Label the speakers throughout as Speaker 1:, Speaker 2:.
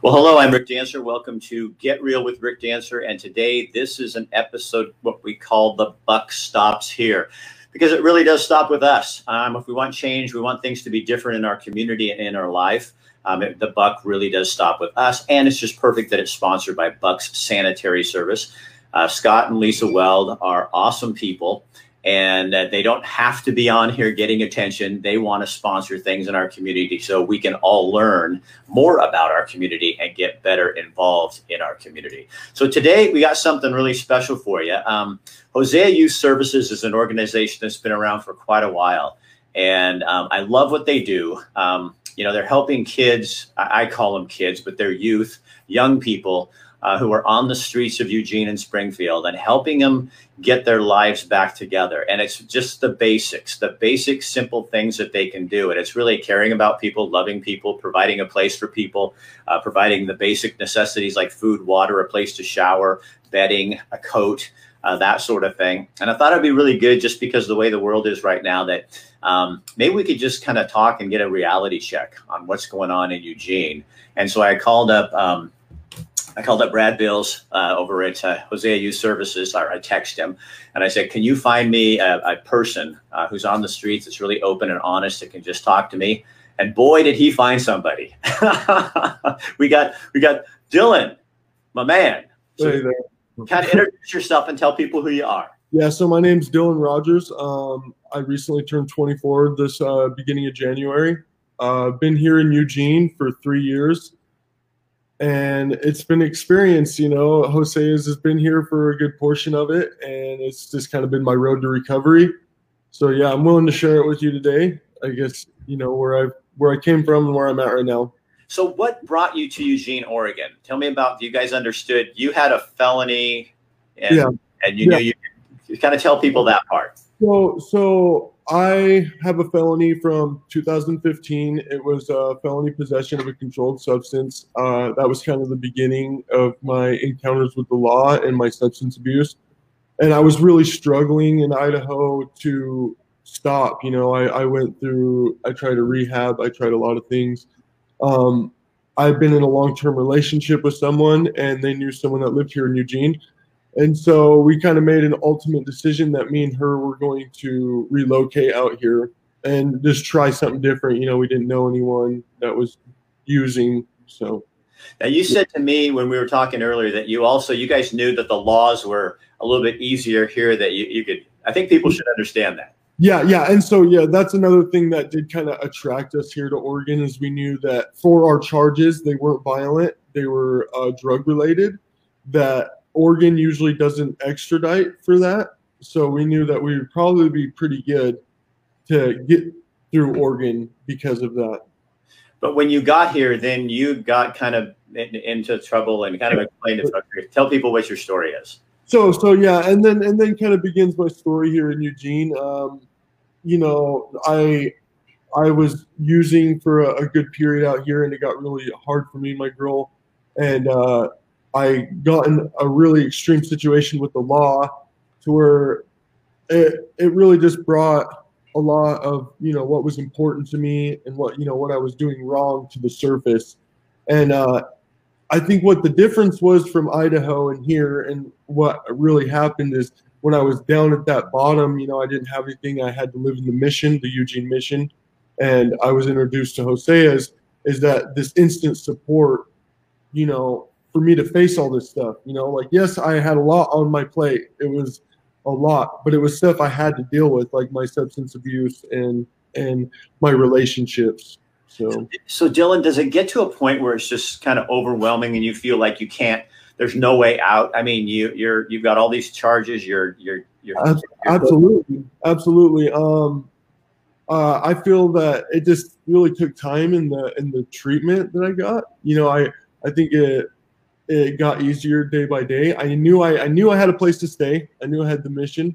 Speaker 1: Well, hello, I'm Rick Dancer. Welcome to Get Real with Rick Dancer. And today, this is an episode, what we call The Buck Stops Here, because it really does stop with us. Um, if we want change, we want things to be different in our community and in our life. Um, it, the buck really does stop with us. And it's just perfect that it's sponsored by Buck's Sanitary Service. Uh, Scott and Lisa Weld are awesome people and uh, they don't have to be on here getting attention. They want to sponsor things in our community so we can all learn more about our community and get better involved in our community. So today we got something really special for you. Um, Hosea Youth Services is an organization that's been around for quite a while, and um, I love what they do. Um, you know, they're helping kids. I call them kids, but they're youth, young people uh, who are on the streets of Eugene and Springfield and helping them get their lives back together. And it's just the basics, the basic, simple things that they can do. And it's really caring about people, loving people, providing a place for people, uh, providing the basic necessities like food, water, a place to shower, bedding, a coat. Uh, that sort of thing. And I thought it'd be really good just because the way the world is right now that um, maybe we could just kind of talk and get a reality check on what's going on in Eugene. And so I called up um, I called up Brad Bills uh, over at uh, Hosea Youth Services. Or I texted him and I said, "Can you find me a, a person uh, who's on the streets that's really open and honest that can just talk to me?" And boy, did he find somebody. we got we got Dylan, my man. So hey kind of introduce yourself and tell people who you are.
Speaker 2: Yeah, so my name's Dylan Rogers. Um, I recently turned 24 this uh, beginning of January. I've uh, been here in Eugene for three years and it's been experience you know Hosea has been here for a good portion of it and it's just kind of been my road to recovery so yeah i'm willing to share it with you today i guess you know where i where i came from and where i'm at right now
Speaker 1: so what brought you to eugene oregon tell me about you guys understood you had a felony and, yeah. and you yeah. knew you, you kind of tell people that part
Speaker 2: so so I have a felony from 2015. It was a felony possession of a controlled substance. Uh, that was kind of the beginning of my encounters with the law and my substance abuse. And I was really struggling in Idaho to stop. You know, I, I went through, I tried a rehab, I tried a lot of things. Um, I've been in a long term relationship with someone, and they knew someone that lived here in Eugene. And so we kind of made an ultimate decision that me and her were going to relocate out here and just try something different. You know, we didn't know anyone that was using. So
Speaker 1: now you said to me when we were talking earlier that you also you guys knew that the laws were a little bit easier here that you, you could I think people should understand that.
Speaker 2: Yeah, yeah. And so yeah, that's another thing that did kind of attract us here to Oregon is we knew that for our charges, they weren't violent, they were uh, drug related, that Oregon usually doesn't extradite for that. So we knew that we would probably be pretty good to get through Oregon because of that.
Speaker 1: But when you got here, then you got kind of in, into trouble and kind of explained it. Tell people what your story is.
Speaker 2: So, so yeah, and then and then kind of begins my story here in Eugene. Um, you know, I I was using for a, a, good period out here, and it got really hard for me my girl. And uh, I got in a really extreme situation with the law to where it, it really just brought a lot of you know what was important to me and what you know what I was doing wrong to the surface. And uh, I think what the difference was from Idaho and here and what really happened is when I was down at that bottom you know I didn't have anything. I had to live in the mission the Eugene mission. And I was introduced to Hosea's is that this instant support you know for me to face all this stuff. You know, like yes, I had a lot on my plate. It was a lot, but it was stuff I had to deal with, like my substance abuse and and my relationships. So,
Speaker 1: so Dylan, does it get to a point where it's just kind of overwhelming and you feel like you can't? There's no way out. I mean, you you're you've got all these charges. You're you're you're,
Speaker 2: you're absolutely absolutely. Um, uh, I feel that it just really took time in the in the treatment that I got. You know, I I think it it got easier day by day. I knew I, I knew I had a place to stay. I knew I had the mission,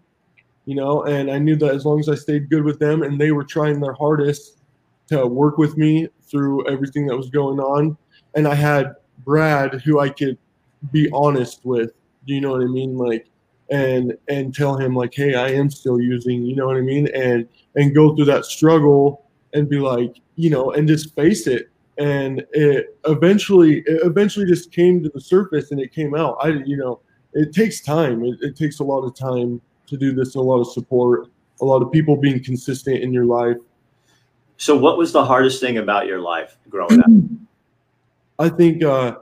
Speaker 2: you know, and I knew that as long as I stayed good with them and they were trying their hardest to work with me through everything that was going on. And I had Brad who I could be honest with. Do you know what I mean? Like and and tell him like, hey, I am still using, you know what I mean? And and go through that struggle and be like, you know, and just face it and it eventually it eventually just came to the surface and it came out. I you know it takes time. It, it takes a lot of time to do this, and a lot of support, a lot of people being consistent in your life.
Speaker 1: So, what was the hardest thing about your life growing up?
Speaker 2: I think uh,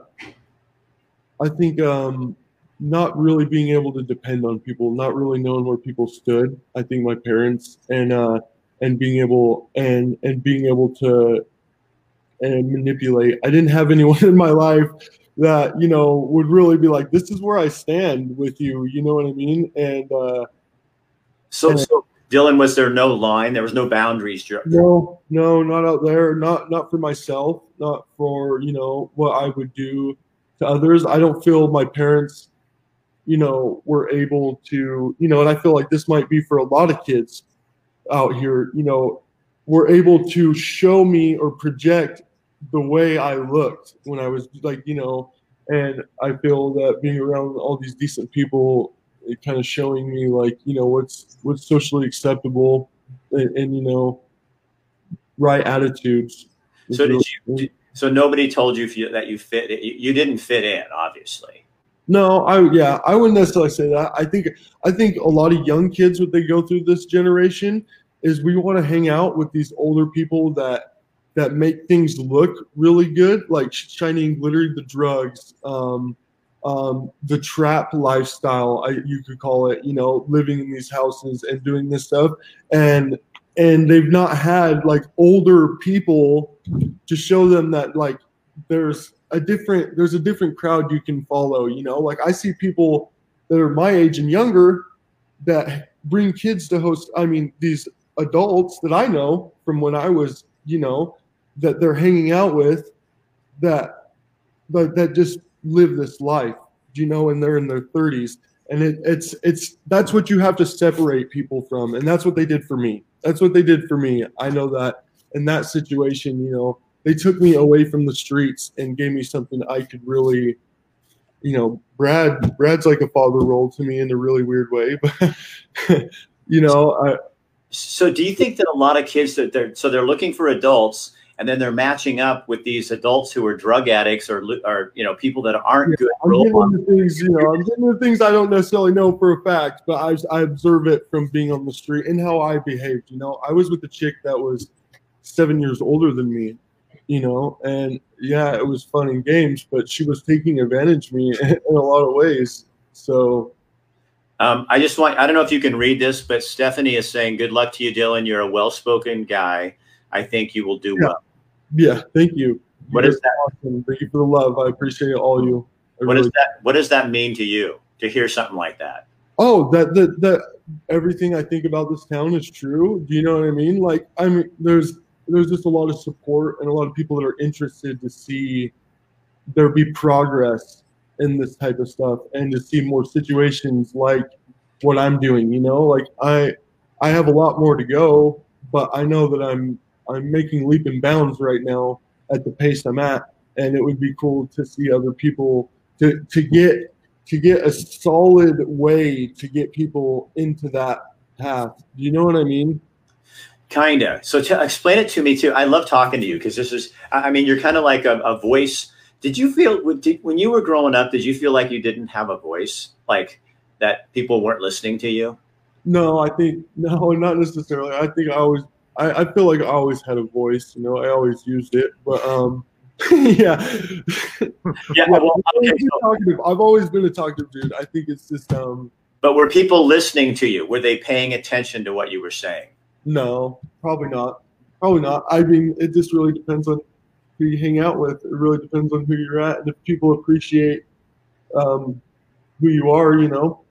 Speaker 2: I think um, not really being able to depend on people, not really knowing where people stood. I think my parents and uh, and being able and and being able to and manipulate. I didn't have anyone in my life that you know would really be like, "This is where I stand with you." You know what I mean? And uh,
Speaker 1: so, and, so Dylan, was there no line? There was no boundaries.
Speaker 2: No, no, not out there. Not not for myself. Not for you know what I would do to others. I don't feel my parents, you know, were able to you know, and I feel like this might be for a lot of kids out here. You know, were able to show me or project the way I looked when I was like, you know, and I feel that being around all these decent people, it kind of showing me like, you know, what's what's socially acceptable, and, and you know, right attitudes.
Speaker 1: So did you? so nobody told you, you that you fit. You didn't fit in, obviously.
Speaker 2: No, I yeah, I wouldn't necessarily say that. I think I think a lot of young kids, what they go through this generation, is we want to hang out with these older people that that make things look really good, like shiny and glittery, the drugs, um, um, the trap lifestyle, I, you could call it, you know, living in these houses and doing this stuff. And and they've not had like older people to show them that like there's a different there's a different crowd you can follow you know like i see people that are my age and younger that bring kids to host i mean these adults that i know from when i was you know that they're hanging out with that but that just live this life you know and they're in their 30s and it, it's it's that's what you have to separate people from. And that's what they did for me. That's what they did for me. I know that in that situation you know they took me away from the streets and gave me something i could really you know brad brad's like a father role to me in a really weird way but you know I,
Speaker 1: so do you think that a lot of kids that they're so they're looking for adults and then they're matching up with these adults who are drug addicts or, or you know people that aren't yeah, good.
Speaker 2: I'm getting things, you know, I'm getting into things I don't necessarily know for a fact, but I, I observe it from being on the street and how I behaved. You know, I was with a chick that was seven years older than me, you know, and yeah, it was fun and games, but she was taking advantage of me in a lot of ways. So.
Speaker 1: Um, I just want, I don't know if you can read this, but Stephanie is saying, good luck to you, Dylan. You're a well-spoken guy. I think you will do
Speaker 2: yeah.
Speaker 1: well.
Speaker 2: Yeah, thank you.
Speaker 1: What is that?
Speaker 2: Awesome. Thank you for the love. I appreciate all you.
Speaker 1: I what really does that What does that mean to you to hear something like that?
Speaker 2: Oh, that that that everything I think about this town is true. Do you know what I mean? Like, I mean, there's there's just a lot of support and a lot of people that are interested to see there be progress in this type of stuff and to see more situations like what I'm doing. You know, like I I have a lot more to go, but I know that I'm I'm making leap and bounds right now at the pace I'm at, and it would be cool to see other people to to get to get a solid way to get people into that path. Do you know what I mean?
Speaker 1: Kinda. So to explain it to me too. I love talking to you because this is. I mean, you're kind of like a, a, voice. Did you feel did, when you were growing up? Did you feel like you didn't have a voice, like that people weren't listening to you?
Speaker 2: No, I think no, not necessarily. I think I always I, I feel like I always had a voice, you know, I always used it, but um, yeah.
Speaker 1: yeah, well, okay,
Speaker 2: so. I've always been a talkative dude. I think it's just um.
Speaker 1: But were people listening to you? Were they paying attention to what you were saying?
Speaker 2: No, probably not. Probably not. I mean, it just really depends on who you hang out with. It really depends on who you're at, and if people appreciate um, who you are, you know,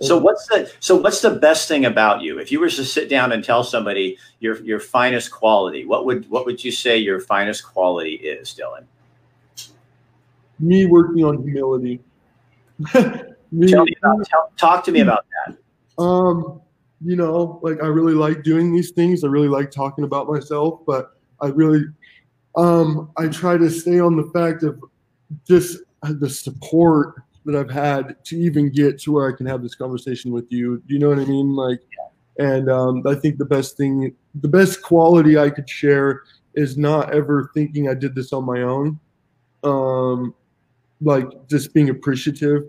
Speaker 1: so what's the so what's the best thing about you? If you were to sit down and tell somebody your your finest quality, what would what would you say your finest quality is, Dylan?
Speaker 2: Me working on humility.
Speaker 1: me, tell me about, tell, talk to me about that.
Speaker 2: Um, you know, like I really like doing these things. I really like talking about myself, but I really um I try to stay on the fact of just the support that I've had to even get to where I can have this conversation with you. You know what I mean? Like, and um, I think the best thing, the best quality I could share is not ever thinking I did this on my own. Um, like just being appreciative,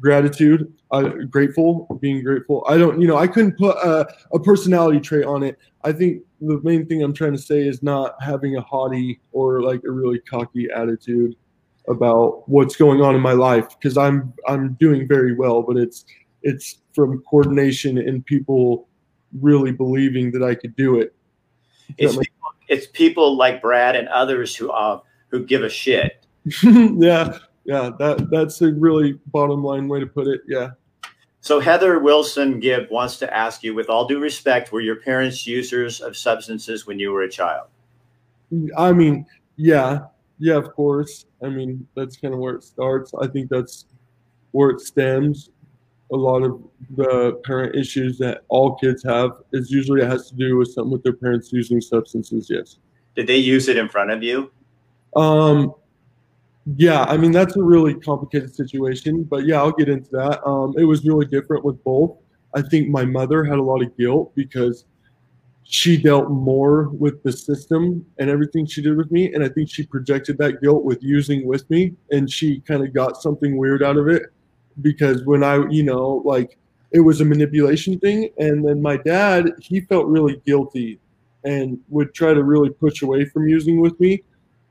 Speaker 2: gratitude, uh, grateful, being grateful. I don't, you know, I couldn't put a, a personality trait on it. I think the main thing I'm trying to say is not having a haughty or like a really cocky attitude about what's going on in my life because I'm I'm doing very well, but it's it's from coordination and people really believing that I could do it.
Speaker 1: It's people, it's people like Brad and others who uh, who give a shit.
Speaker 2: yeah, yeah, that that's a really bottom line way to put it. Yeah.
Speaker 1: So Heather Wilson Gibb wants to ask you, with all due respect, were your parents users of substances when you were a child?
Speaker 2: I mean, yeah, yeah, of course. I mean, that's kind of where it starts. I think that's where it stems. A lot of the parent issues that all kids have is usually it has to do with something with their parents using substances. Yes.
Speaker 1: Did they use it in front of you?
Speaker 2: Um, yeah, I mean that's a really complicated situation, but yeah, I'll get into that. Um, it was really different with both. I think my mother had a lot of guilt because she dealt more with the system and everything she did with me, and I think she projected that guilt with using with me, and she kind of got something weird out of it because when I, you know, like it was a manipulation thing, and then my dad, he felt really guilty and would try to really push away from using with me,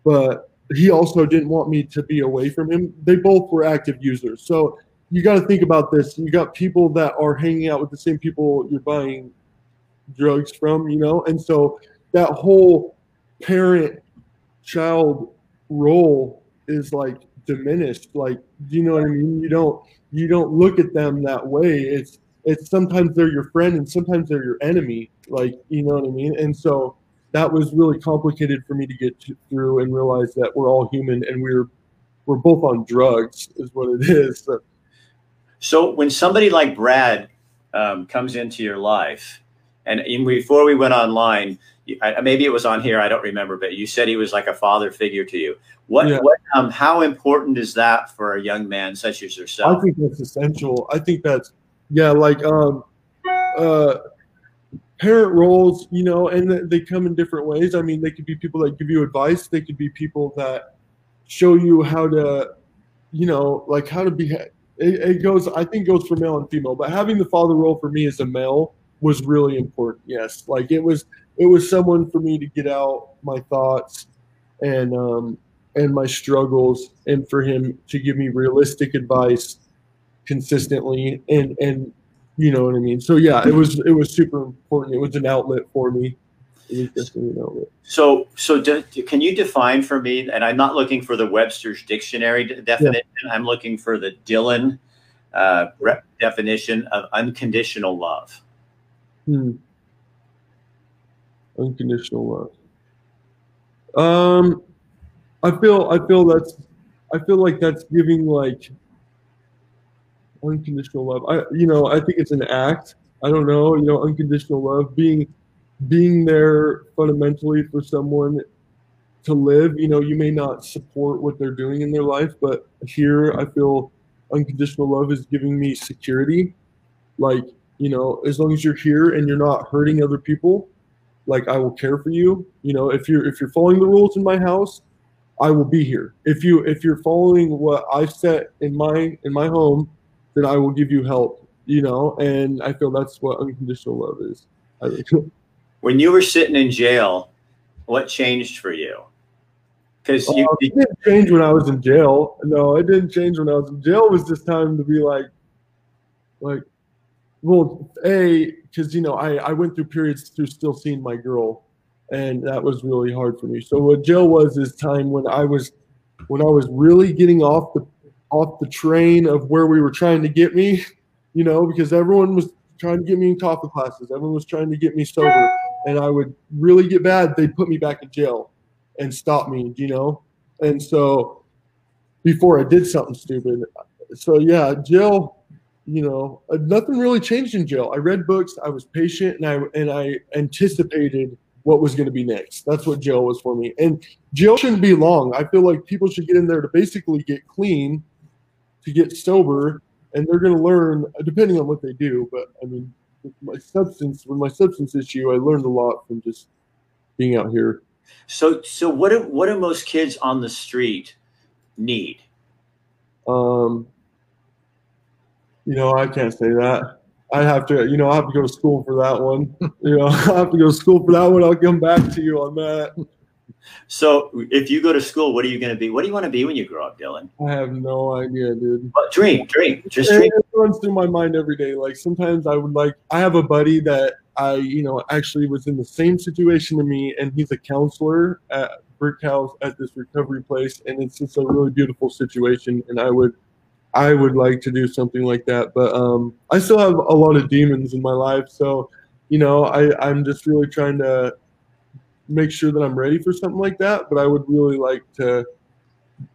Speaker 2: but he also didn't want me to be away from him. They both were active users. So you got to think about this. You got people that are hanging out with the same people you're buying drugs from, you know? And so that whole parent child role is like diminished. Like, do you know what I mean? You don't you don't look at them that way. It's it's sometimes they're your friend and sometimes they're your enemy. Like, you know what I mean? And so that was really complicated for me to get to, through and realize that we're all human and we're we're both on drugs is what it is. So,
Speaker 1: so when somebody like Brad um, comes into your life, and before we went online, maybe it was on here, I don't remember, but you said he was like a father figure to you. What, yeah. what um, how important is that for a young man such as yourself?
Speaker 2: I think that's essential. I think that's yeah, like um, uh, parent roles, you know, and they come in different ways. I mean, they could be people that give you advice. They could be people that show you how to, you know, like how to be. It, it goes, I think, goes for male and female. But having the father role for me as a male was really important. Yes, like it was, it was someone for me to get out my thoughts and um and my struggles, and for him to give me realistic advice consistently and and you know what I mean? So yeah, it was it was super important. It was an outlet for me. It was just an outlet.
Speaker 1: So so do, can you define for me? And I'm not looking for the Webster's dictionary definition. Yeah. I'm looking for the Dylan uh, definition of unconditional love.
Speaker 2: Hmm. Unconditional love. Um, I feel I feel that's I feel like that's giving like unconditional love. I, you know, I think it's an act. I don't know, you know, unconditional love, being, being there fundamentally for someone to live. You know, you may not support what they're doing in their life, but here I feel unconditional love is giving me security. Like, you know, as long as you're here and you're not hurting other people, like I will care for you. You know, if you're if you're following the rules in my house, I will be here. If you if you're following what I set in my in my home, then I will give you help, you know, and I feel that's what unconditional love is. I think.
Speaker 1: When you were sitting in jail, what changed for you?
Speaker 2: Because you uh, it didn't change when I was in jail. No, it didn't change when I was in jail. It was just time to be like, like, well, a because you know I I went through periods through still seeing my girl, and that was really hard for me. So what jail was is time when I was when I was really getting off the off the train of where we were trying to get me, you know, because everyone was trying to get me in coffee classes. Everyone was trying to get me sober. And I would really get bad. They'd put me back in jail and stop me, you know? And so before I did something stupid. So yeah, jail, you know, uh, nothing really changed in jail. I read books, I was patient, and I and I anticipated what was going to be next. That's what jail was for me. And jail shouldn't be long. I feel like people should get in there to basically get clean to get sober and they're going to learn depending on what they do but i mean with my substance with my substance issue i learned a lot from just being out here
Speaker 1: So, so what do what do most kids on the street need?
Speaker 2: Um, you know, I can't say that. I have to, you know, I have to go to school for that one. you know, I have to go to school for that one. I'll come back to you on that.
Speaker 1: So, if you go to school, what are you going to be? What do you want to be when you grow up, Dylan?
Speaker 2: I have no idea, dude.
Speaker 1: But dream, dream, just dream.
Speaker 2: it runs through my mind every day. Like sometimes I would like. I have a buddy that I, you know, actually was in the same situation to me, and he's a counselor at Brick House at this recovery place, and it's just a really beautiful situation. And I would, I would like to do something like that, but um, I still have a lot of demons in my life, so you know, I I'm just really trying to make sure that I'm ready for something like that. But I would really like to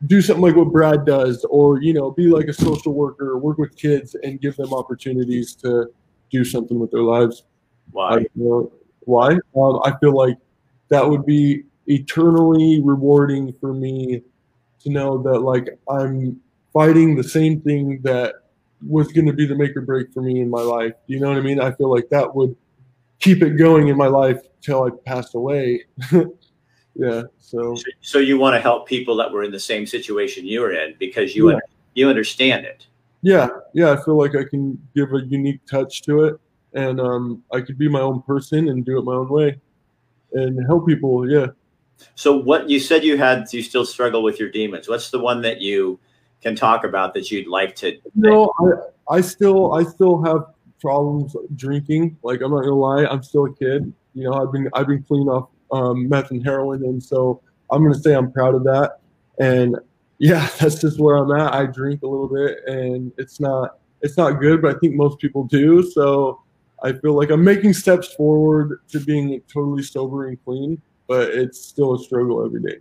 Speaker 2: do something like what Brad does, or you know, be like a social worker, work with kids, and give them opportunities to do something with their lives.
Speaker 1: Why?
Speaker 2: I why? Um, I feel like that would be eternally rewarding for me to know that like I'm fighting the same thing that was going to be the make or break for me in my life. You know what I mean? I feel like that would keep it going in my life till I passed away. yeah. So
Speaker 1: So, you want to help people that were in the same situation you were in because you
Speaker 2: Yeah.
Speaker 1: you understand it.
Speaker 2: yeah, yeah. I feel like I can give a unique touch to it, and um, I could be my own person and do it my own way, and help people. Yeah.
Speaker 1: So, what you said you had, you still struggle with your demons. What's the one that you can talk about that you'd like to?
Speaker 2: No, I, I still I still have problems drinking. Like I'm not gonna lie, I'm still a kid. You know, I've been I've been clean off um, meth and heroin, and so I'm gonna say I'm proud of that. And yeah, that's just where I'm at. I drink a little bit, and it's not it's not good, but I think most people do. So I feel like I'm making steps forward to being totally sober and clean, but it's still a struggle every day.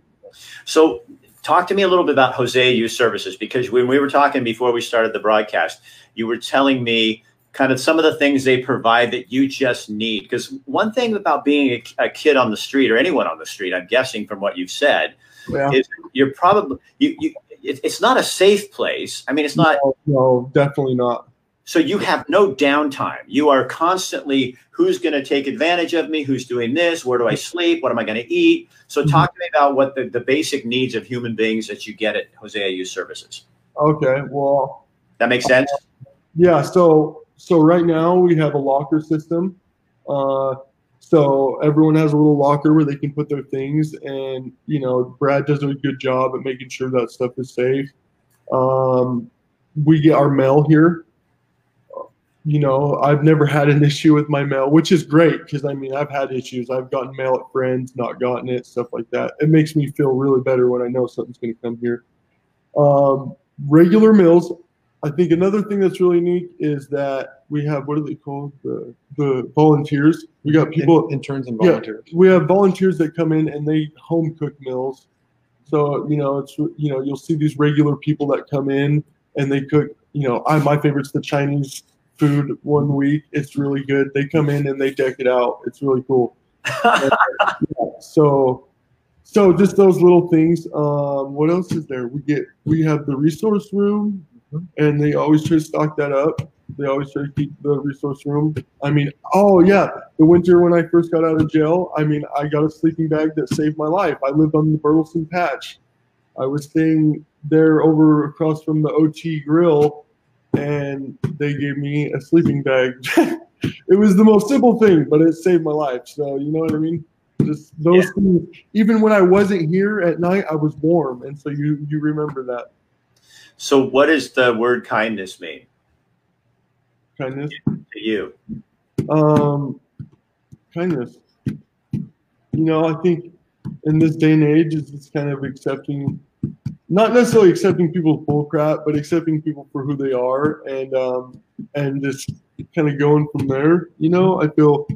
Speaker 1: So, talk to me a little bit about Hosea Youth Services because when we were talking before we started the broadcast, you were telling me kind of some of the things they provide that you just need. Because one thing about being a, a kid on the street or anyone on the street, I'm guessing from what you've said,
Speaker 2: Yeah.
Speaker 1: is you're probably you you. It, it's not a safe place. I mean, it's not.
Speaker 2: No, no, definitely not.
Speaker 1: So you have no downtime. You are constantly who's going to take advantage of me? Who's doing this? Where do I sleep? What am I going to eat? So talk to me about what the, the basic needs of human beings that you get at Hosea Youth Services.
Speaker 2: Okay, well,
Speaker 1: That makes sense?
Speaker 2: Yeah, so so right now we have a locker system. Uh, so everyone has a little locker where they can put their things, and you know Brad does a good job at making sure that stuff is safe. Um, we get our mail here. You know, I've never had an issue with my mail, which is great because I mean I've had issues. I've gotten mail at friends, not gotten it, stuff like that. It makes me feel really better when I know something's going to come here. Um, regular meals. I think another thing that's really neat is that we have what are they called the the volunteers. We got people
Speaker 3: In- interns and volunteers. Yeah.
Speaker 2: we have volunteers that come in and they home cook meals. So you know it's you know you'll see these regular people that come in and they cook. You know, I my favorite's the Chinese food one week. It's really good. They come in and they deck it out. It's really cool. So so just those little things. Um, what else is there? We get we have the resource room, and they always try to stock that up. They always try to keep the resource room. I mean, oh yeah, the winter when I first got out of jail, I mean, I got a sleeping bag that saved my life. I lived on the Burleson Patch. I was staying there over across from the OT Grill, and they gave me a sleeping bag. it was the most simple thing, but it saved my life. So you know what I mean? Just those
Speaker 1: Yeah.
Speaker 2: things. Even when I wasn't here at night, I was warm, and so you you remember that
Speaker 1: So what does the word kindness mean
Speaker 2: kindness.
Speaker 1: to you?
Speaker 2: Um, kindness. You know, I think in this day and age, it's just kind of accepting, not necessarily accepting people's bullcrap, but accepting people for who they are, and um, and just kind of going from there. You know, I feel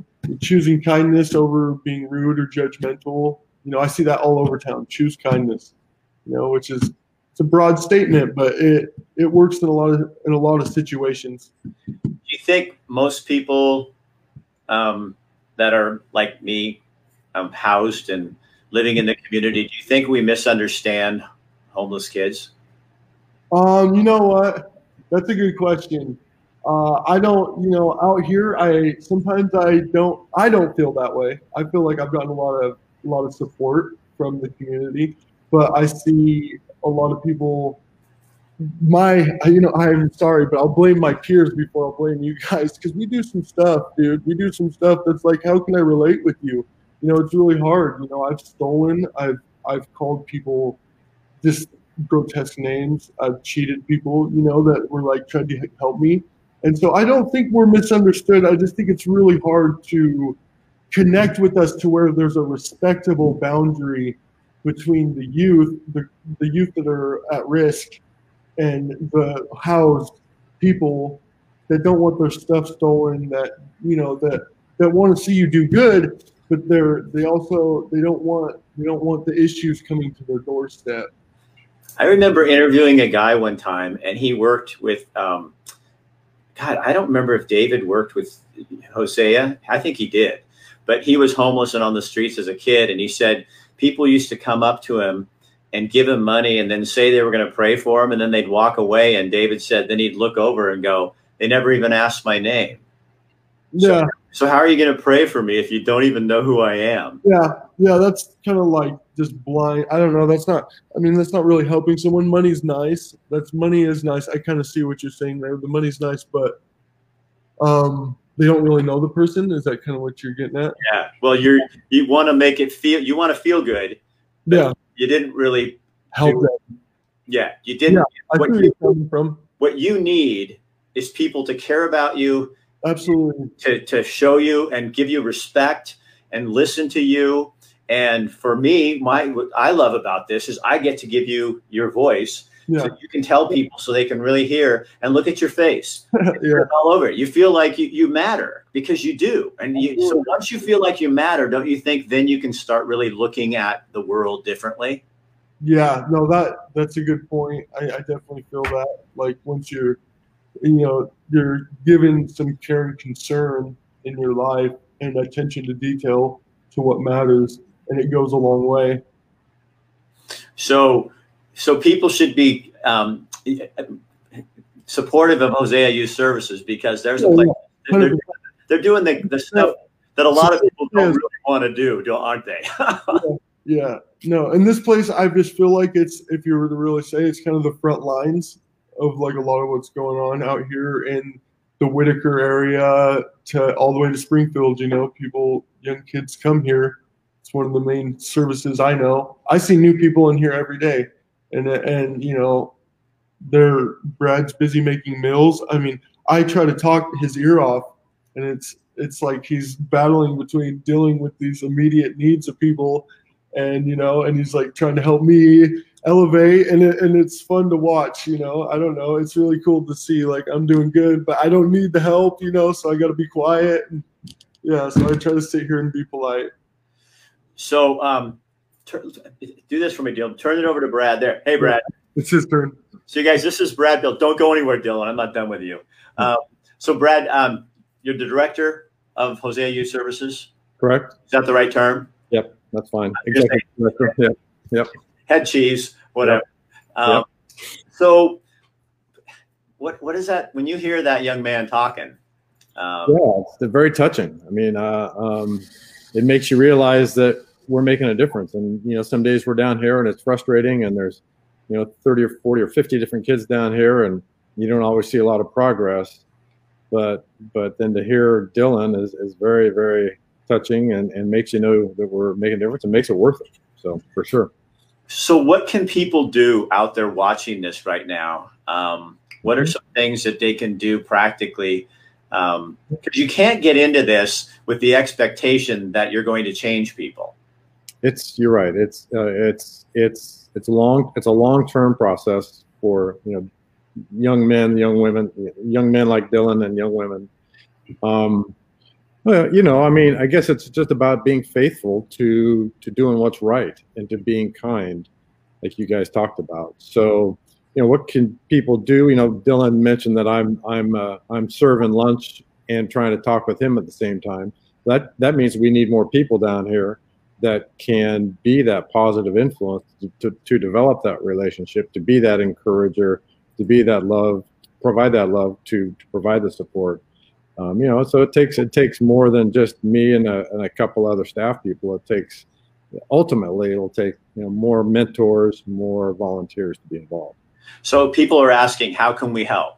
Speaker 2: choosing kindness over being rude or judgmental. You know, I see that all over town. Choose kindness. You know, which is it's a broad statement, but it it works in a lot of in a lot of situations.
Speaker 1: Do you think most people um, that are like me, um, housed and living in the community, do you think we misunderstand homeless kids?
Speaker 2: Um, you know what? That's a good question. Uh, I don't, you know, out here, I sometimes I don't, I don't feel that way. I feel like I've gotten a lot of a lot of support from the community, but I see a lot of people. My, you know, I'm sorry, but I'll blame my peers before I'll blame you guys because we do some stuff, dude. We do some stuff that's like, how can I relate with you? You know, it's really hard. You know, I've stolen, I've I've called people just grotesque names. I've cheated people, you know, that were like trying to help me. And so I don't think we're misunderstood. I just think it's really hard to connect with us to where there's a respectable boundary between the youth, the, the youth that are at risk, and the housed people that don't want their stuff stolen, that you know, that that want to see you do good, but they're they also they don't want they don't want the issues coming to their doorstep.
Speaker 1: I remember interviewing a guy one time, and he worked with. Um, God, I don't remember if David worked with Hosea. I think he did, but he was homeless and on the streets as a kid, and he said people used to come up to him and give him money, and then say they were going to pray for him, and then they'd walk away. And David said, then he'd look over and go, "They never even asked my name."
Speaker 2: Yeah.
Speaker 1: So, so how are you going to pray for me if you don't even know who I am?
Speaker 2: Yeah, yeah, that's kind of like just blind. I don't know. That's not. I mean, that's not really helping someone. Money's nice. That's money is nice. I kind of see what you're saying there. The money's nice, but um, they don't really know the person. Is that kind of what you're getting at?
Speaker 1: Yeah. Well, you're you want to make it feel. You want to feel good.
Speaker 2: Yeah.
Speaker 1: You didn't really
Speaker 2: help
Speaker 1: do,
Speaker 2: them.
Speaker 1: Yeah, you didn't.
Speaker 2: Yeah, I
Speaker 1: what you,
Speaker 2: coming from.
Speaker 1: what you need is people to care about you,
Speaker 2: Absolutely.
Speaker 1: to to show you and give you respect and listen to you. And for me, my what I love about this is I get to give you your voice
Speaker 2: Yeah.
Speaker 1: so you can tell people so they can really hear and look at your face
Speaker 2: yeah.
Speaker 1: all over it. You feel like you, you matter because you do. And you, so once you feel like you matter, don't you think then you can start really looking at the world differently?
Speaker 2: Yeah, no, that that's a good point. I, I definitely feel that. Like once you're, you know, you're given some care and concern in your life and attention to detail to what matters, and it goes a long way.
Speaker 1: So, so people should be um, supportive of Hosea Youth Services because there's a place they're, they're doing the, the stuff that a lot of people don't really want to do, do aren't they?
Speaker 2: Yeah, no, in this place, I just feel like it's if you were to really say, it's kind of the front lines of like a lot of what's going on out here in the Whiteaker area to all the way to Springfield. You know, people, young kids come here. It's one of the main services I know. I see new people in here every day, and and you know, they're Brad's busy making meals. I mean, I try to talk his ear off, and it's it's like he's battling between dealing with these immediate needs of people and you know and he's like trying to help me elevate. And it, and it's fun to watch you know. I don't know. It's really cool to see like i'm doing good but i don't need the help you know so i got to be quiet. And yeah so i try to sit here and be polite
Speaker 1: so, um, tur- do this for me, Dylan. Turn it over to Brad there. Hey, Brad.
Speaker 2: it's his turn
Speaker 1: So, you guys, this is Brad Bill. Don't go anywhere, Dylan. I'm not done with you. Um, so, Brad, um, you're the director of Hosea Youth Services.
Speaker 3: Correct.
Speaker 1: Is that the right term?
Speaker 3: Yep, that's fine. Exactly. Yeah.
Speaker 1: Head cheese, whatever. Um, So, what what is that? When you hear that young man talking, um,
Speaker 3: Yeah, it's very touching. I mean, uh, um, it makes you realize that we're making a difference. And you know, some days we're down here and it's frustrating, and there's you know 30 or 40 or 50 different kids down here, and you don't always see a lot of progress. But but then to hear Dylan is, is very very touching and, and makes you know that we're making a difference and makes it worth it. So for sure.
Speaker 1: So, what can people do out there watching this right now? Um, what are some things that they can do practically? Because you can't get into this with the expectation that you're going to change people.
Speaker 3: It's you're right. It's uh, it's it's it's long. It's a long term process for you know young men, young women, young men like Dylan, and young women. Um, well, you know, I mean, I guess it's just about being faithful to to doing what's right and to being kind, like you guys talked about. So, you know, what can people do? You know, Dylan mentioned that I'm I'm uh, I'm serving lunch and trying to talk with him at the same time. That that means we need more people down here that can be that positive influence to, to, to develop that relationship, to be that encourager, to be that love, provide that love, to, to provide the support. Um, you know, so it takes it takes more than just me and a, and a couple other staff people. It takes ultimately it'll take you know more mentors, more volunteers to be involved.
Speaker 1: So people are asking, how can we help?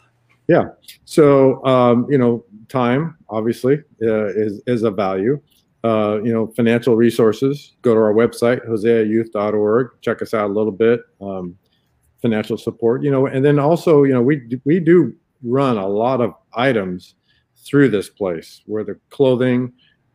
Speaker 3: Yeah. So um, you know, time obviously uh, is is a value. Uh, you know, financial resources. Go to our website, hoseayouth.org. Check us out a little bit. Um, financial support. You know, and then also, you know, we we do run a lot of items through this place, where the clothing,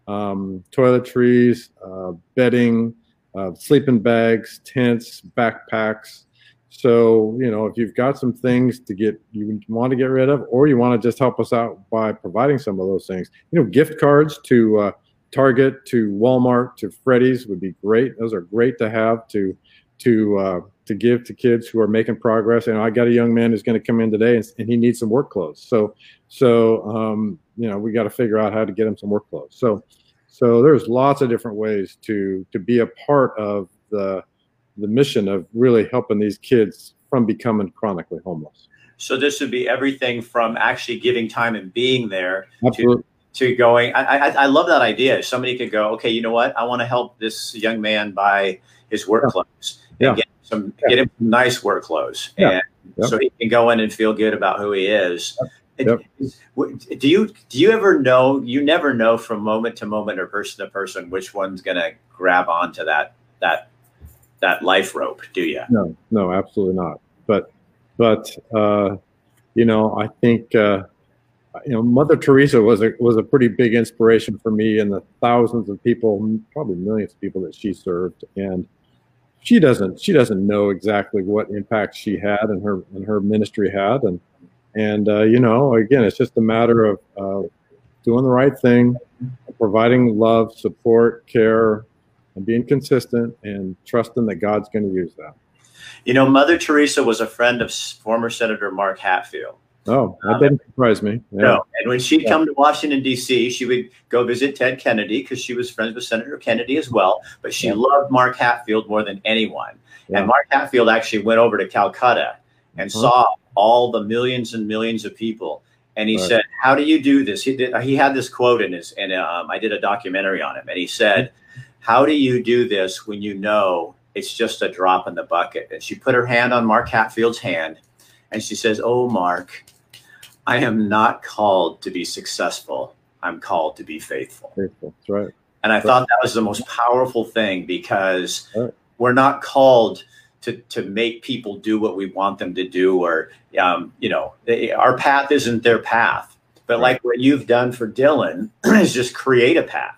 Speaker 3: um, toiletries, uh, bedding, uh, sleeping bags, tents, backpacks. So, you know, if you've got some things to get, you want to get rid of, or you want to just help us out by providing some of those things, you know, gift cards to uh, Target, to Walmart, to Freddy's would be great. Those are great to have to to uh, to give to kids who are making progress. And I got a young man who's going to come in today, and, and, he needs some work clothes. So so um, you know we got to figure out how to get him some work clothes. So so there's lots of different ways to to be a part of the the mission of really helping these kids from becoming chronically homeless.
Speaker 1: So this would be everything from actually giving time and being there
Speaker 3: Absolutely.
Speaker 1: to, to going. I, I, I love that idea. Somebody could go, okay, you know what? I want to help this young man buy his work clothes and
Speaker 3: Yeah.
Speaker 1: get some get him some nice work clothes,
Speaker 3: Yeah.
Speaker 1: and so he can go in and feel good about who he is.
Speaker 3: Yep.
Speaker 1: Do you do you ever know? You never know from moment to moment or person to person which one's going to grab onto that that that life rope. Do you?
Speaker 3: No, no, absolutely not. But, but uh, you know, I think uh, you know Mother Teresa was a was a pretty big inspiration for me, and the thousands of people, probably millions of people that she served, and she doesn't she doesn't know exactly what impact she had and her and her ministry had, and and uh, you know, again, it's just a matter of uh, doing the right thing, providing love, support, care, and being consistent and trusting that God's going to use that.
Speaker 1: You know, Mother Teresa was a friend of former Senator Mark Hatfield.
Speaker 3: Oh, that didn't surprise me. Yeah.
Speaker 1: No, and when she'd
Speaker 3: Yeah.
Speaker 1: come to Washington D.C., she would go visit Ted Kennedy because she was friends with Senator Kennedy as well. But she
Speaker 3: Yeah.
Speaker 1: loved Mark Hatfield more than anyone. And Mark Hatfield actually went over to Calcutta and
Speaker 3: Uh-huh.
Speaker 1: saw all the millions and millions of people. And he
Speaker 3: Right.
Speaker 1: said, "How do you do this?" He did. He had this quote in his, and um, I did a documentary on him. And he said, "How do you do this when you know it's just a drop in the bucket?" And she put her hand on Mark Hatfield's hand, and she says, "Oh, Mark." I am not called to be successful. I'm called to be faithful.
Speaker 3: Faithful. That's right.
Speaker 1: And I thought that was the most powerful thing because
Speaker 3: Right.
Speaker 1: we're not called to, to make people do what we want them to do, or, um, you know, they, our path isn't their path. But
Speaker 3: Right.
Speaker 1: like what you've done for Dylan is just create a path,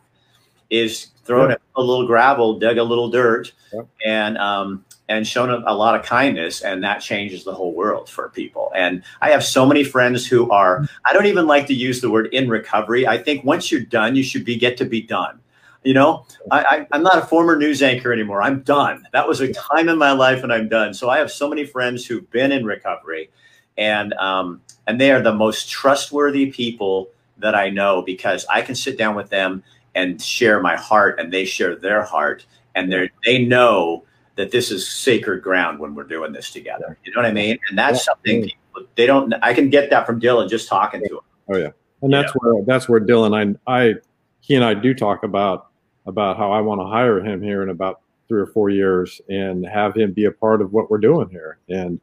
Speaker 1: is thrown
Speaker 3: Yeah.
Speaker 1: a little gravel, dug a little dirt,
Speaker 3: Yep.
Speaker 1: and um, and shown a, a lot of kindness, and that changes the whole world for people. And I have so many friends who are. I don't even like to use the word in recovery. I think once you're done, you should be get to be done. You know, I, I, I'm not a former news anchor anymore. I'm done. That was a time in my life, and I'm done. So I have so many friends who've been in recovery, and um, and they are the most trustworthy people that I know because I can sit down with them and share my heart, and they share their heart, and they they know that this is sacred ground when we're doing this together. You know what I mean? And that's
Speaker 3: Yeah.
Speaker 1: something people, they don't. I can get that from Dylan just talking to him.
Speaker 3: Oh yeah. And that's where that's where Dylan I I he and I do talk about about how I want to hire him here in about three or four years and have him be a part of what we're doing here. And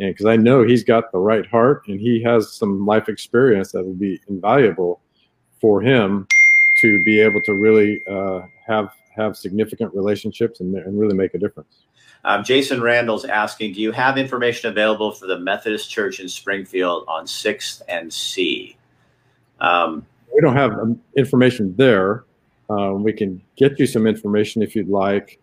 Speaker 3: and because I know he's got the right heart and he has some life experience that will be invaluable for him to be able to really uh, have have significant relationships and, and really make a difference.
Speaker 1: Um, Jason Randall's asking, do you have information available for the Methodist Church in Springfield on 6th and C? Um,
Speaker 3: we don't have um, information there. Um, we can get you some information if you'd like.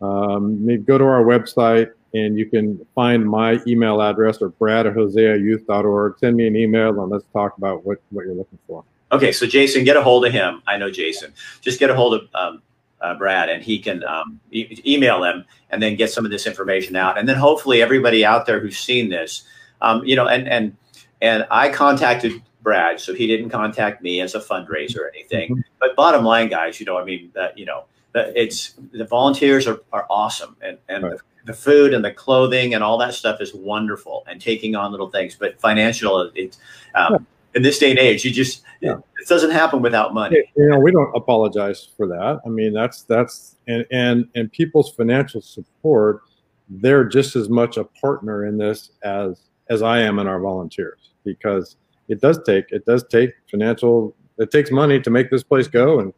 Speaker 3: Um, maybe go to our website and you can find my email address or brad at hoseayouth.org. Send me an email and let's talk about what, what you're looking for.
Speaker 1: Okay, so Jason, get a hold of him. I know Jason. Just get a hold of um, uh, Brad and he can um, e- email him and then get some of this information out. And then hopefully everybody out there who's seen this, um, you know, and, and, and I contacted Brad, so he didn't contact me as a fundraiser or anything. But bottom line, guys, you know, I mean, that, you know, it's the volunteers are, are awesome and, and
Speaker 3: Right.
Speaker 1: the, the food and the clothing and all that stuff is wonderful and taking on little things, but financial, it's, um, in this day and age. You just yeah. it doesn't happen without money.
Speaker 3: You know, we don't apologize for that. I mean, that's that's and and and people's financial support. They're just as much a partner in this as as I am in our volunteers because it does take it does take financial it takes money to make this place go and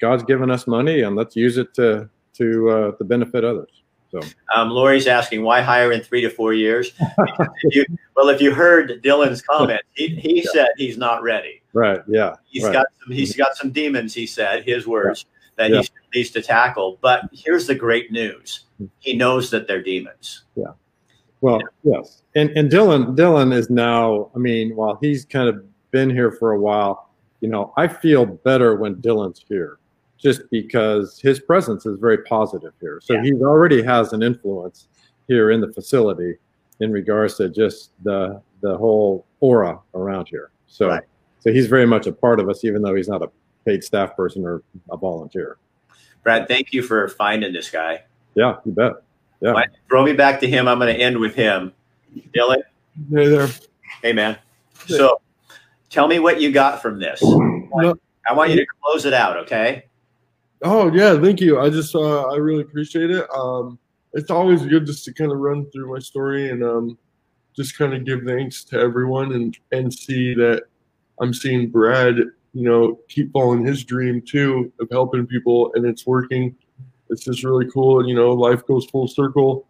Speaker 3: God's given us money and let's use it to to uh, to benefit others. So
Speaker 1: um, Lori's asking why hire in three to four years. if you, well, if you heard Dylan's comment, he, he yeah. said he's not ready.
Speaker 3: Right. Yeah.
Speaker 1: He's
Speaker 3: right.
Speaker 1: got some, he's got some demons. He said his words yeah. that yeah. he needs to tackle. But here's the great news: he knows that they're demons.
Speaker 3: Yeah. Well, yes, and and Dylan Dylan is now. I mean, while he's kind of been here for a while, you know, I feel better when Dylan's here just because his presence is very positive here. So yeah. he already has an influence here in the facility in regards to just the the whole aura around here. So right. so he's very much a part of us, even though he's not a paid staff person or a volunteer.
Speaker 1: Brad, thank you for finding this guy.
Speaker 3: Yeah, you bet. Yeah.
Speaker 1: throw me back to him. I'm going to end with him. Dylan.
Speaker 2: Hey there.
Speaker 1: Hey man. So tell me what you got from this. I want you to close it out, okay?
Speaker 2: Oh yeah, thank you. I just uh, I really appreciate it. Um, it's always good just to kind of run through my story and um, just kind of give thanks to everyone and and see that I'm seeing Brad, you know, keep following his dream too of helping people, and it's working. It's just really cool. You know, life goes full circle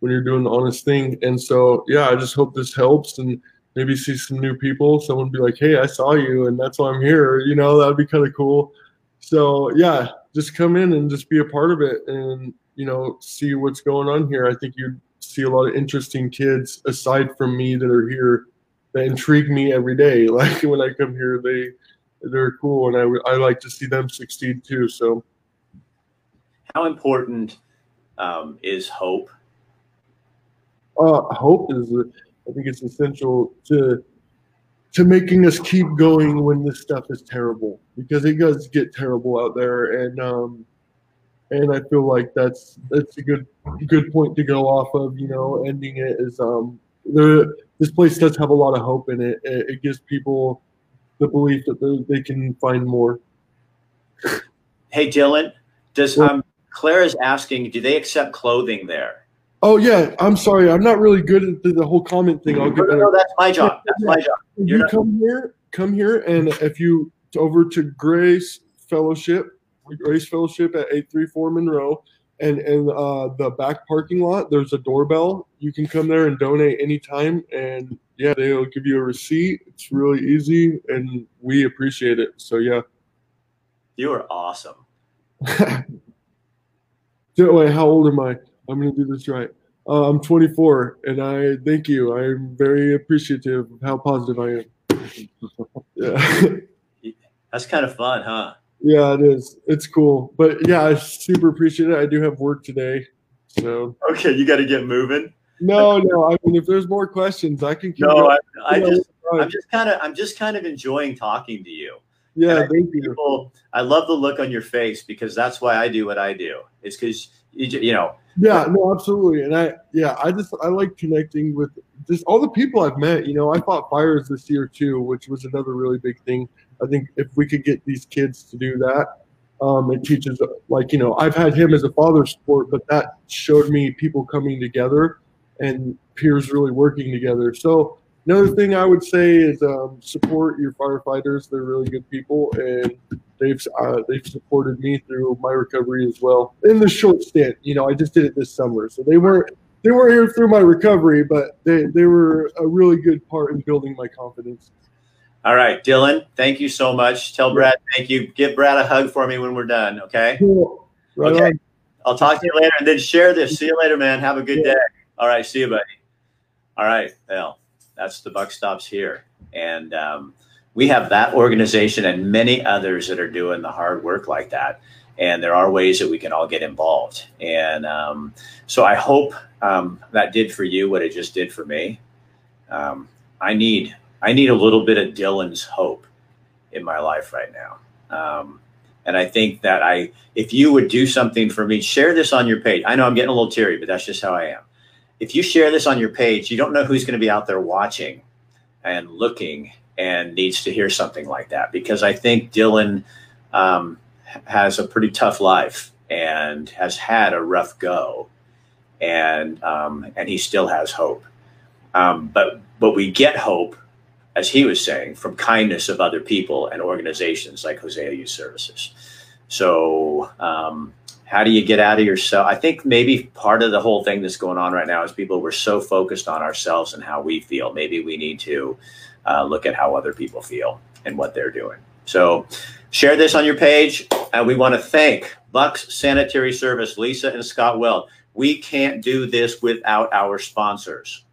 Speaker 2: when you're doing the honest thing. And so, yeah, I just hope this helps and maybe see some new people. Someone be like, "Hey, I saw you, and that's why I'm here." You know, that'd be kind of cool. So, yeah, just come in and just be a part of it and you know see what's going on here. I think you'd see a lot of interesting kids aside from me that are here that intrigue me every day. Like when i come here they they're cool and i, I like to see them succeed too so.
Speaker 1: How important um, is hope?
Speaker 2: Uh, hope is i think it's essential to to making us keep going when this stuff is terrible because it does get terrible out there and um and I feel like that's that's a good good point to go off of you know ending it is um the this place does have a lot of hope in it. It, it gives people the belief that they, they can find more.
Speaker 1: Hey Dylan does um Claire is asking do they accept clothing there
Speaker 2: Oh yeah, I'm sorry. I'm not really good at the, the whole comment thing. I'll get
Speaker 1: no, no, that's my job. That's my job.
Speaker 2: You're you not- come here, come here, and if you over to Grace Fellowship, Grace Fellowship at 834 Monroe, and and uh, the back parking lot, there's a doorbell. You can come there and donate anytime, and yeah, they'll give you a receipt. It's really easy, and we appreciate it. So yeah,
Speaker 1: you are awesome.
Speaker 2: Wait, how old am I? I'm going to do this right. Uh, I'm 24, and I thank you. I'm very appreciative of how positive I am.
Speaker 1: yeah. That's kind of fun, huh?
Speaker 2: Yeah, it is. It's cool. But yeah, I super appreciate it. I do have work today. So
Speaker 1: Okay, you gotta get moving.
Speaker 2: No, no. I mean if there's more questions, I can keep
Speaker 1: No, I, I just I'm just kind of I'm just kind of enjoying talking to you.
Speaker 2: Yeah, thank you.
Speaker 1: People, I love the look on your face because that's why I do what I do. It's because you, you know
Speaker 2: yeah no absolutely. And i yeah i just i like connecting with just all the people i've met. You know i fought fires this year too which was another really big thing. I think if we could get these kids to do that um, it teaches like you know i've had him as a father sport but that showed me people coming together and peers really working together. So another thing i would say is um, support your firefighters they're really good people and they've uh, they've supported me through my recovery as well in the short stint. You know, I just did it this summer, so they weren't they weren't here through my recovery, but they they were a really good part in building my confidence.
Speaker 1: All right, Dylan, thank you so much. Tell Brad thank you. Give Brad a hug for me when we're done. Okay.
Speaker 2: Cool.
Speaker 1: Right okay. On. I'll talk to you later, and then share this. See you later, man. Have a good yeah. day. All right. See you, buddy. All right. Well, that's the buck stops here, and. Um, we have that organization and many others that are doing the hard work like that. And there are ways that we can all get involved. And um, so I hope um, that did for you what it just did for me. Um, I need I need a little bit of Dylan's hope in my life right now. Um, and I think that I, if you would do something for me, share this on your page. I know I'm getting a little teary, but that's just how I am. If you share this on your page, you don't know who's going to be out there watching and looking and needs to hear something like that because I think Dylan um, has a pretty tough life and has had a rough go, and um, and he still has hope. Um, but but we get hope, as he was saying, from kindness of other people and organizations like Hosea Youth Services. So um, how do you get out of yourself? I think maybe part of the whole thing that's going on right now is people were so focused on ourselves and how we feel. Maybe we need to uh, look at how other people feel and what they're doing. So share this on your page. And we want to thank Bucks Sanitary Service, Lisa and Scott Weld. We can't do this without our sponsors.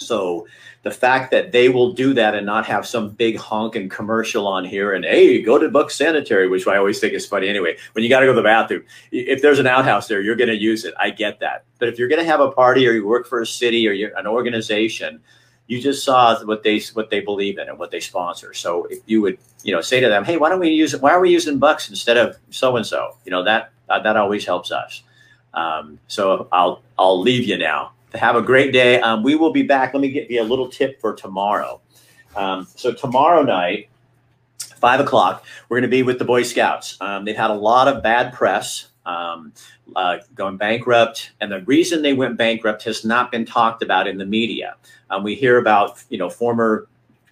Speaker 1: So the fact that they will do that and not have some big honk and commercial on here and hey, go to Buck Sanitary, which I always think is funny anyway. When you got to go to the bathroom, if there's an outhouse there, you're going to use it. I get that. But if you're going to have a party or you work for a city or you're an organization, you just saw what they what they believe in and what they sponsor. So if you would, you know, say to them, hey, why don't we use it? Why are we using Bucks instead of so and so? You know that that always helps us. Um, so I'll I'll leave you now have a great day. Um, we will be back. Let me give you a little tip for tomorrow. Um, so tomorrow night, five o'clock, we're going to be with the Boy Scouts. Um, they've had a lot of bad press, um, uh, going bankrupt, and the reason they went bankrupt has not been talked about in the media. Um, we hear about you know former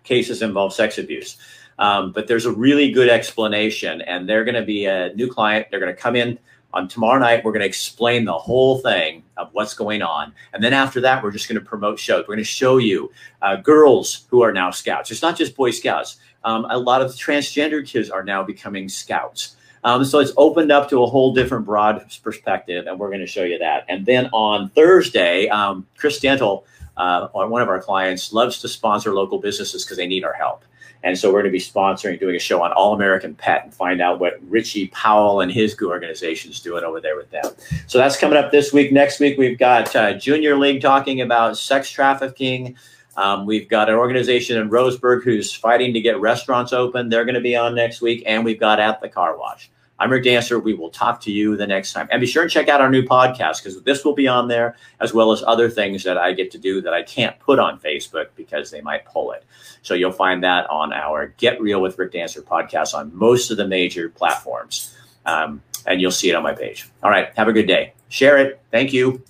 Speaker 1: cases involve sex abuse. Um, but there's a really good explanation, and they're going to be a new client. They're going to come in on tomorrow night, we're going to explain the whole thing of what's going on. And then after that, we're just going to promote shows. We're going to show you uh, girls who are now scouts. It's not just Boy Scouts. Um, a lot of transgender kids are now becoming scouts. Um, so it's opened up to a whole different broad perspective, and we're going to show you that. And then on Thursday, um, Chris Dental, uh, one of our clients, loves to sponsor local businesses because they need our help. And so we're going to be sponsoring, doing a show on All American Pet and find out what Richie Powell and his organization is doing over there with them. So that's coming up this week. Next week, we've got uh, Junior League talking about sex trafficking. Um, we've got an organization in Roseburg who's fighting to get restaurants open. They're going to be on next week. And we've got At the Car Wash. I'm Rick Dancer. We will talk to you the next time. And be sure and check out our new podcast because this will be on there as well as other things that I get to do that I can't put on Facebook because they might pull it. So you'll find that on our Get Real with Rick Dancer podcast on most of the major platforms. Um, and you'll see it on my page. All right. Have a good day. Share it. Thank you.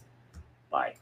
Speaker 1: Bye.